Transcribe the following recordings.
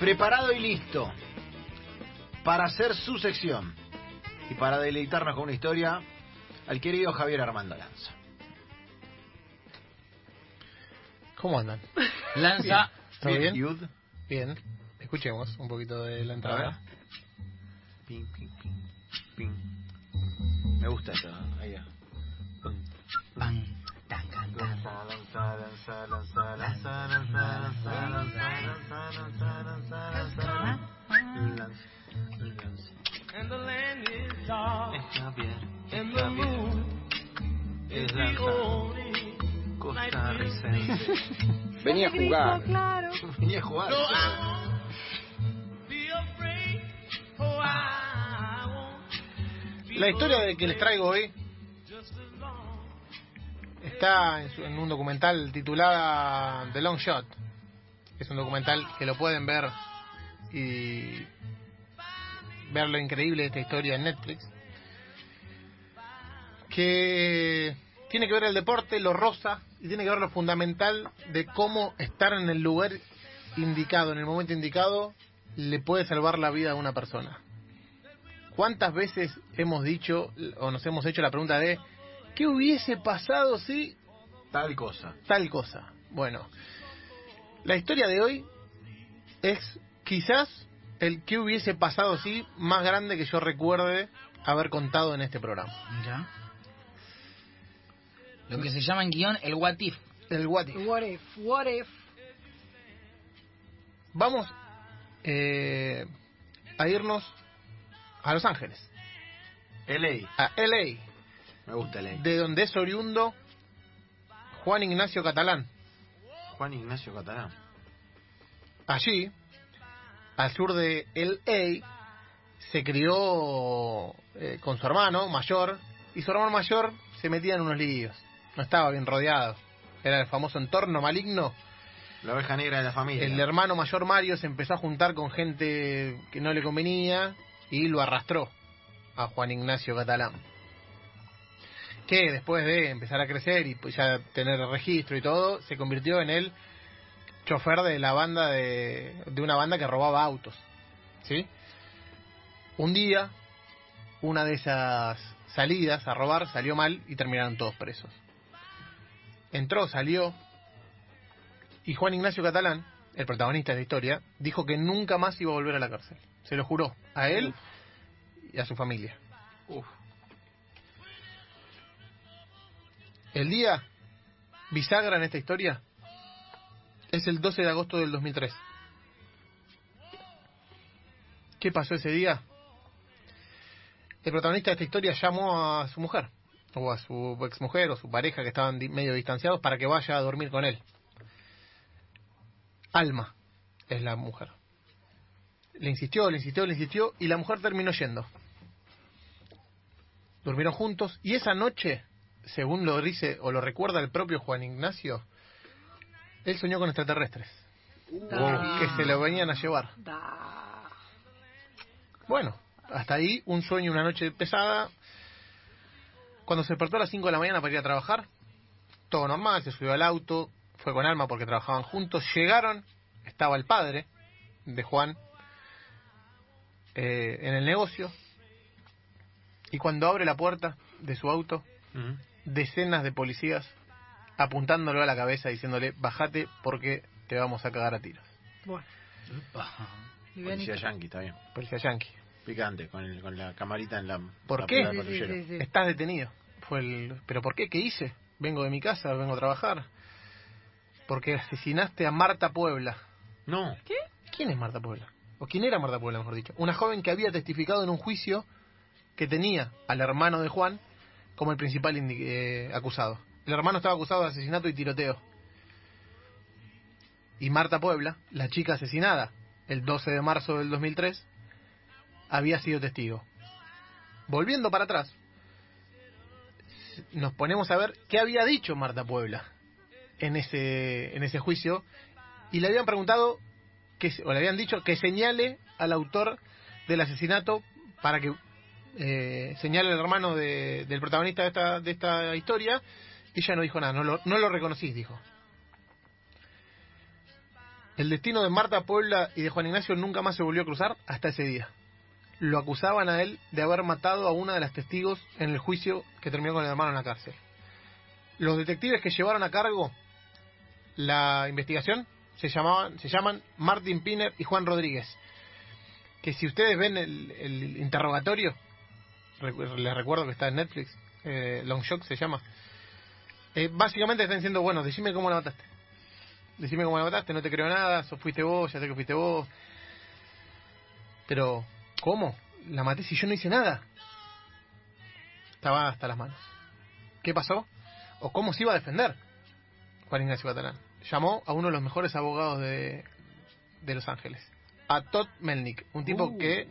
preparado y listo para hacer su sección y para deleitarnos con una historia al querido Javier Armando Lanza. ¿Cómo andan? Lanza. ¿Todo bien? Bien. Escuchemos un poquito de la entrada. Ping, ping, ping, ping. Me gusta esto. Ahí va. Pum. Pan, tan, tan, tan. Lanza, lanza, lanza, lanza, lanza, lanza, lanza, lanza, Venía a jugar. Venía a jugar. No, I won't be afraid. Oh, I won't be La historia de que les traigo hoy está en, su- en un documental titulada The Long Shot. Es un documental que lo pueden ver y ver lo increíble de esta historia en Netflix. Que tiene que ver el deporte, lo rosa, y tiene que ver lo fundamental de cómo estar en el lugar indicado, en el momento indicado, le puede salvar la vida a una persona. ¿Cuántas veces hemos dicho o nos hemos hecho la pregunta de ¿qué hubiese pasado si Tal cosa. tal cosa? Bueno, la historia de hoy es quizás el que hubiese pasado si más grande que yo recuerde haber contado en este programa. Mira. Lo que se llama en guion el what if. El what if. What if, what if. Vamos eh, a irnos a Los Ángeles, LA. a LA, Me gusta LA. de donde es oriundo Juan Ignacio Catalán. Juan Ignacio Catalán. Allí, al sur de LA, se crió eh, con su hermano mayor y su hermano mayor se metía en unos líos. No estaba bien rodeado. Era el famoso entorno maligno. La oveja negra de la familia. El hermano mayor Mario se empezó a juntar con gente que no le convenía y lo arrastró a Juan Ignacio Catalán. Que después de empezar a crecer y pues ya tener registro y todo, se convirtió en el chofer de la banda de, de una banda que robaba autos. ¿Sí? Un día, una de esas salidas a robar salió mal y terminaron todos presos. Entró, salió, y Juan Ignacio Catalán, el protagonista de la historia, dijo que nunca más iba a volver a la cárcel. Se lo juró a él y a su familia. Uf. El día bisagra en esta historia es el 12 de agosto del 2003. ¿Qué pasó ese día? El protagonista de esta historia llamó a su mujer, o a su exmujer, o su pareja que estaban di- medio distanciados, para que vaya a dormir con él. Alma es la mujer. Le insistió, le insistió, le insistió, y la mujer terminó yendo. Durmieron juntos, y esa noche, según lo dice o lo recuerda el propio Juan Ignacio, él soñó con extraterrestres, que se lo venían a llevar. Da. Bueno, hasta ahí un sueño, una noche pesada. Cuando se despertó a las 5 de la mañana para ir a trabajar, todo normal, se subió al auto, fue con Alma porque trabajaban juntos, llegaron, estaba el padre de Juan eh, en el negocio, y cuando abre la puerta de su auto, decenas de policías apuntándolo a la cabeza diciéndole, bajate porque te vamos a cagar a tiros. Bueno, Policía yankee, está bien. Policía yankee. Picante, con, el, con la camarita en la. ¿Por la qué? punta del Sí, sí, patrullero. sí, sí. Estás detenido. Fue el... ¿Pero por qué? ¿Qué hice? Vengo de mi casa, vengo a trabajar. Porque asesinaste a Marta Puebla. No. ¿Quién es Marta Puebla? ¿O quién era Marta Puebla, mejor dicho? Una joven que había testificado en un juicio que tenía al hermano de Juan como el principal eh, acusado. El hermano estaba acusado de asesinato y tiroteo. Y Marta Puebla, la chica asesinada el 12 de marzo del 2003, había sido testigo. Volviendo para atrás, nos ponemos a ver qué había dicho Marta Puebla en ese, en ese juicio y le habían preguntado que, o le habían dicho que señale al autor del asesinato para que eh, señale al hermano de- del protagonista de esta, de esta historia. Y ella no dijo nada, no lo, no lo reconocís, dijo. El destino de Marta Puebla y de Juan Ignacio nunca más se volvió a cruzar hasta ese día. Lo acusaban a él de haber matado a una de las testigos en el juicio que terminó con el hermano en la cárcel. Los detectives que llevaron a cargo la investigación se llamaban se llaman Martin Piner y Juan Rodríguez. Que si ustedes ven el, el interrogatorio, les recuerdo que está en Netflix, eh, Long Shot se llama. Eh, básicamente están diciendo, bueno, decime cómo la mataste. Decime cómo la mataste, no te creo nada, so fuiste vos, ya sé que fuiste vos. Pero, ¿cómo? La maté si yo no hice nada. Estaba hasta las manos. ¿Qué pasó? ¿O cómo se iba a defender? Juan Ignacio Catalán. Llamó a uno de los mejores abogados de, de Los Ángeles. A Todd Melnick, un tipo Uh. que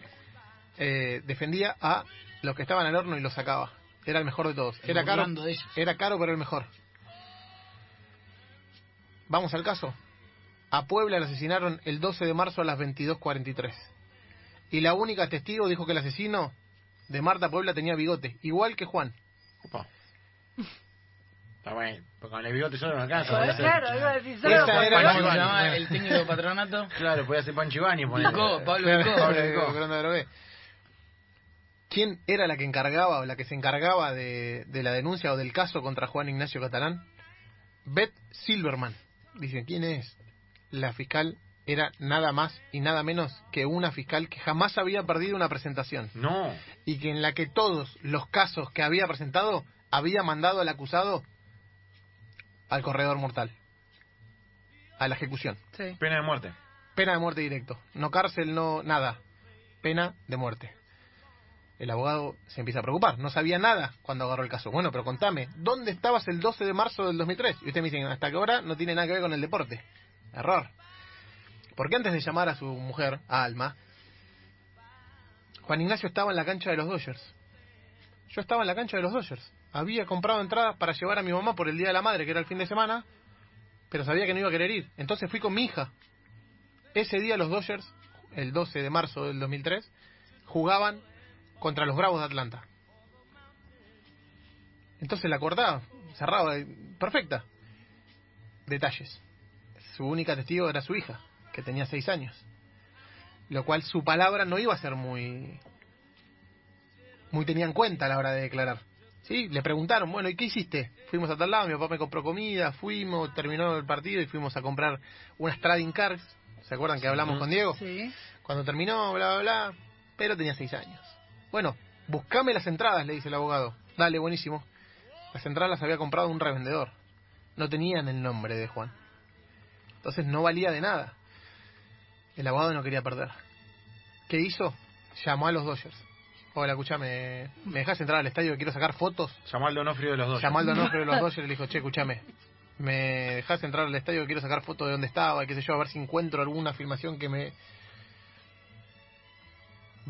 eh, defendía a los que estaban al horno y los sacaba. Era el mejor de todos. Era caro, de era caro, pero el mejor. Vamos al caso. A Puebla le asesinaron el 12 de marzo a las 22.43. Y la única testigo dijo que el asesino de Marta Puebla tenía bigote, igual que Juan. Opa. Está bueno, porque con el bigote solo no alcanza. Hacer- claro, iba a decir solo Esa era ¿Cómo la- se favor. llama el técnico de patronato? Claro, podía Pancho. Picó, Pablo. Pablo. ¿Quién era la que encargaba o la que se encargaba de, de la denuncia o del caso contra Juan Ignacio Catalán? Beth Silverman. Dicen, ¿quién es? La fiscal era nada más y nada menos que una fiscal que jamás había perdido una presentación No. y que en la que todos los casos que había presentado había mandado al acusado al corredor mortal, a la ejecución. Sí. Pena de muerte. Pena de muerte directo. No cárcel, no nada. Pena de muerte. El abogado se empieza a preocupar. No sabía nada cuando agarró el caso. Bueno, pero contame, ¿dónde estabas el 12 de marzo del 2003? Y usted me dice, hasta que ahora no tiene nada que ver con el deporte. Error. Porque antes de llamar a su mujer, a Alma, Juan Ignacio estaba en la cancha de los Dodgers. Yo estaba en la cancha de los Dodgers. Había comprado entradas para llevar a mi mamá por el Día de la Madre, que era el fin de semana, pero sabía que no iba a querer ir. Entonces fui con mi hija. Ese día los Dodgers, el 12 de marzo del 2003, jugaban contra los Bravos de Atlanta. Entonces la cortaba, cerraba, eh, perfecta. Detalles. Su única testigo era su hija, que tenía seis años. Lo cual su palabra no iba a ser muy... Muy tenía en cuenta a la hora de declarar. Sí, le preguntaron, bueno, ¿y qué hiciste? Fuimos a tal lado, mi papá me compró comida, fuimos, terminó el partido y fuimos a comprar unas trading cars. ¿Se acuerdan que hablamos con Diego? Sí. Cuando terminó, bla, bla, bla, pero tenía seis años. Bueno, buscame las entradas, le dice el abogado. Dale, buenísimo. Las entradas las había comprado un revendedor. No tenían el nombre de Juan. Entonces no valía de nada. El abogado no quería perder. ¿Qué hizo? Llamó a los Dodgers. Hola, escuchame, ¿me dejas entrar al estadio quiero sacar fotos? Llamó al Donofrio de los dos. Llamó al Donofrio de los Dodgers y le dijo, che, escúchame, ¿me dejas entrar al estadio que quiero sacar fotos de dónde estaba, qué sé yo, a ver si encuentro alguna filmación que me...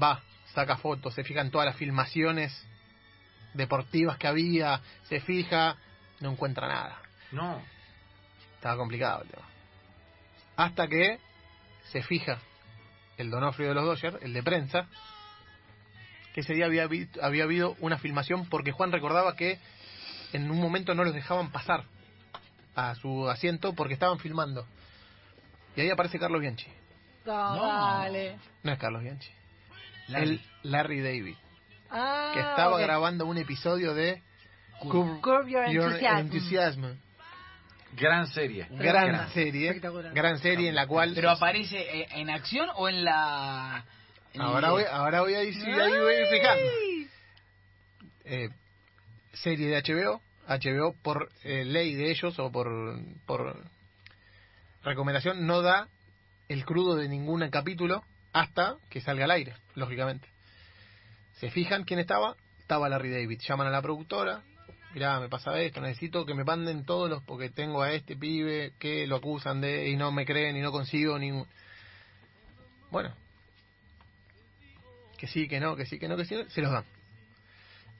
Va, saca fotos, se fija en todas las filmaciones deportivas que había, se fija, no encuentra nada. No. Estaba complicado el tema. Hasta que se fija el Donofrio de los Dodgers, el de prensa, que ese día había, vi- había habido una filmación porque Juan recordaba que en un momento no los dejaban pasar a su asiento porque estaban filmando. Y ahí aparece Carlos Bianchi. No, No. dale. No es Carlos Bianchi. Larry. El Larry David. Ah, Que estaba ok. grabando un episodio de Curb. Curb Your Your Enthusiasm. Enthusiasm. Gran serie. Gran serie. Espectacular. Gran serie en la cual... Pero aparece eh, en acción o en la. en Ahora el- voy, ahora voy a ir, sí, ahí voy a fijando. Eh, serie de HBO. HBO por eh, ley de ellos o por, por recomendación no da el crudo de ningún capítulo hasta que salga al aire, lógicamente. Se fijan quién estaba, estaba Larry David. Llaman a la productora, mirá, me pasa esto, necesito que me manden todos los, porque tengo a este pibe que lo acusan de y no me creen y no consigo ningún... Bueno, que sí, que no, que sí, que no, que sí, se los dan.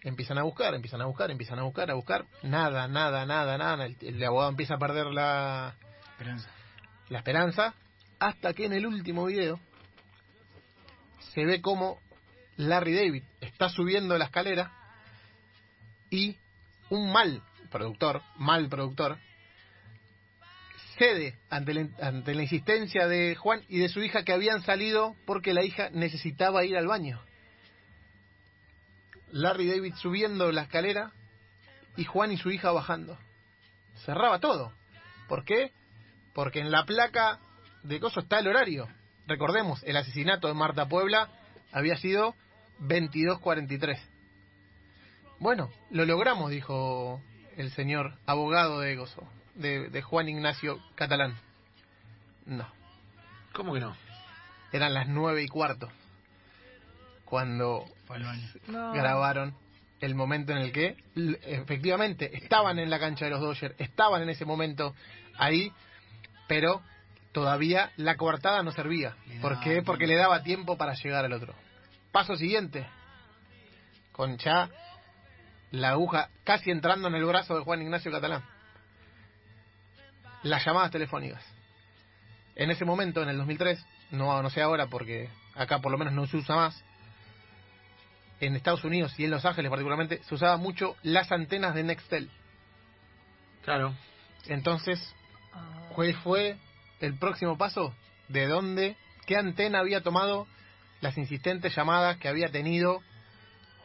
Empiezan a buscar, empiezan a buscar, empiezan a buscar, a buscar. Nada, nada, nada, nada. El, el abogado empieza a perder la, Esperanza. la esperanza. Hasta que en el último video se ve como Larry David está subiendo la escalera y un mal productor, mal productor, cede ante la, ante la insistencia de Juan y de su hija que habían salido porque la hija necesitaba ir al baño. Larry David subiendo la escalera y Juan y su hija bajando. Cerraba todo. ¿Por qué? Porque en la placa de coso está el horario. Recordemos, el asesinato de Marta Puebla había sido 22.43. Bueno, lo logramos, dijo el señor abogado de Gozo, de, de Juan Ignacio Catalán. No, ¿Cómo que no? eran las nueve y cuarto cuando. No. grabaron el momento en el que efectivamente estaban en la cancha de los Dodgers, estaban en ese momento ahí, pero todavía la coartada no servía. Le ¿Por qué? Porque le daba tiempo para llegar al otro. Paso siguiente, con ya la aguja casi entrando en el brazo de Juan Ignacio Catalán. Las llamadas telefónicas. En ese momento, en el 2003, no, no sé ahora porque acá por lo menos no se usa más, en Estados Unidos y en Los Ángeles particularmente, se usaba mucho las antenas de Nextel. Claro. Entonces. ¿cuál fue el próximo paso? ¿De dónde? ¿Qué antena había tomado las insistentes llamadas que había tenido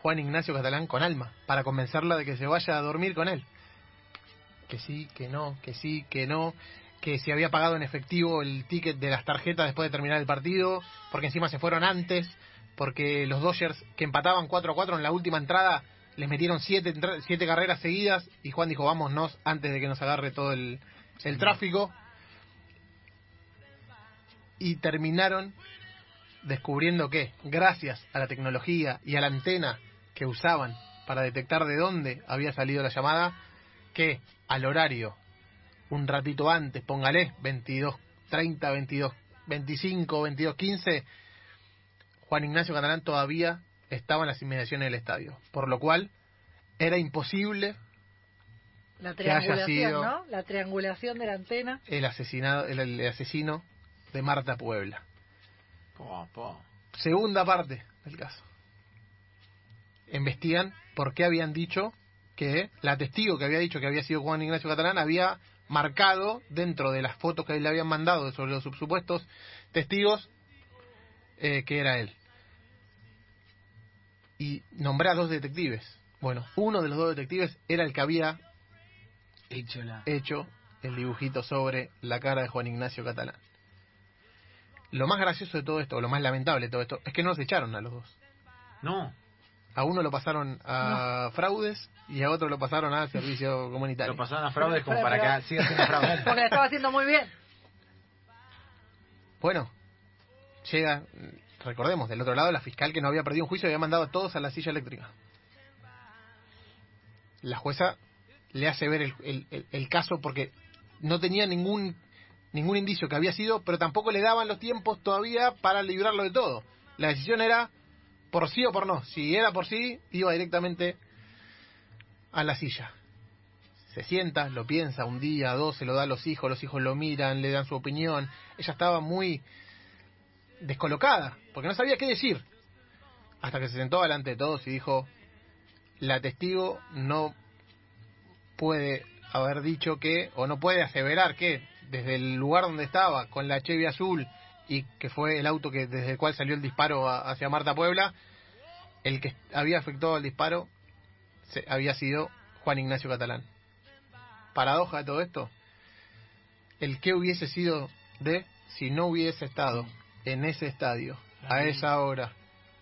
Juan Ignacio Catalán con Alma para convencerla de que se vaya a dormir con él? Que sí, que no, que sí, que no, que si había pagado en efectivo el ticket de las tarjetas después de terminar el partido, porque encima se fueron antes, porque los Dodgers que empataban 4 a 4 en la última entrada les metieron siete, entra- siete carreras seguidas y Juan dijo vámonos antes de que nos agarre todo el, el tráfico y terminaron descubriendo que gracias a la tecnología y a la antena que usaban para detectar de dónde había salido la llamada que al horario un ratito antes, póngale 22 30, 22 25, 22 15 Juan Ignacio Catalán todavía estaba en las inmediaciones del estadio, por lo cual era imposible La que haya triangulación, sido- ¿no? La triangulación de la antena. el asesinado el, el asesino de Marta Puebla. Po, po. Segunda parte del caso. Investigan por qué habían dicho que la testigo que había dicho que había sido Juan Ignacio Catalán había marcado dentro de las fotos que le habían mandado sobre los supuestos testigos eh, que era él. Y nombré a dos detectives. Bueno, uno de los dos detectives era el que había Hecho la... hecho el dibujito sobre la cara de Juan Ignacio Catalán. Lo más gracioso de todo esto, o lo más lamentable de todo esto, es que no los echaron a los dos. No. A uno lo pasaron a fraudes y a otro lo pasaron a servicio comunitario. Lo pasaron a fraudes como para que siga siendo fraude. Porque estaba haciendo muy bien. Bueno, llega, recordemos, del otro lado la fiscal que no había perdido un juicio había mandado a todos a la silla eléctrica. La jueza le hace ver el, el- el- el caso porque no tenía ningún ningún indicio que había sido, pero tampoco le daban los tiempos todavía para librarlo de todo. La decisión era por sí o por no. Si era por sí, iba directamente a la silla. Se sienta, lo piensa un día, dos, se lo da a los hijos, los hijos lo miran, le dan su opinión. Ella estaba muy descolocada, porque no sabía qué decir. Hasta que se sentó delante de todos y dijo, la testigo no puede haber dicho que, o no puede aseverar que, desde el lugar donde estaba, con la Chevy azul, y que fue el auto que desde el cual salió el disparo a- hacia Marta Puebla, el que había efectuado el disparo se- había sido Juan Ignacio Catalán. Paradoja de todo esto, el que hubiese sido de si no hubiese estado en ese estadio, a esa hora,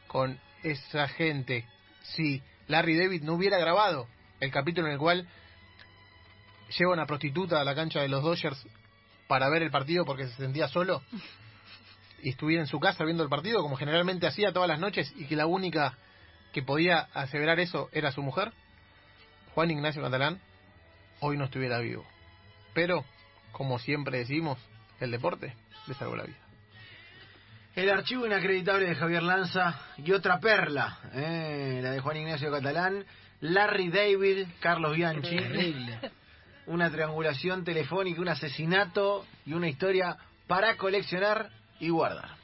con esa gente, si Larry David no hubiera grabado el capítulo en el cual lleva una prostituta a la cancha de los Dodgers para ver el partido porque se sentía solo y estuviera en su casa viendo el partido como generalmente hacía todas las noches y que la única que podía aseverar eso era su mujer, Juan Ignacio Catalán hoy no estuviera vivo. Pero, como siempre decimos, el deporte le salvó la vida. El archivo inacreditable de Javier Lanza y otra perla, eh, la de Juan Ignacio Catalán, Larry David, Carlos Bianchi. Terrible. Una triangulación telefónica, un asesinato y una historia para coleccionar y guardar.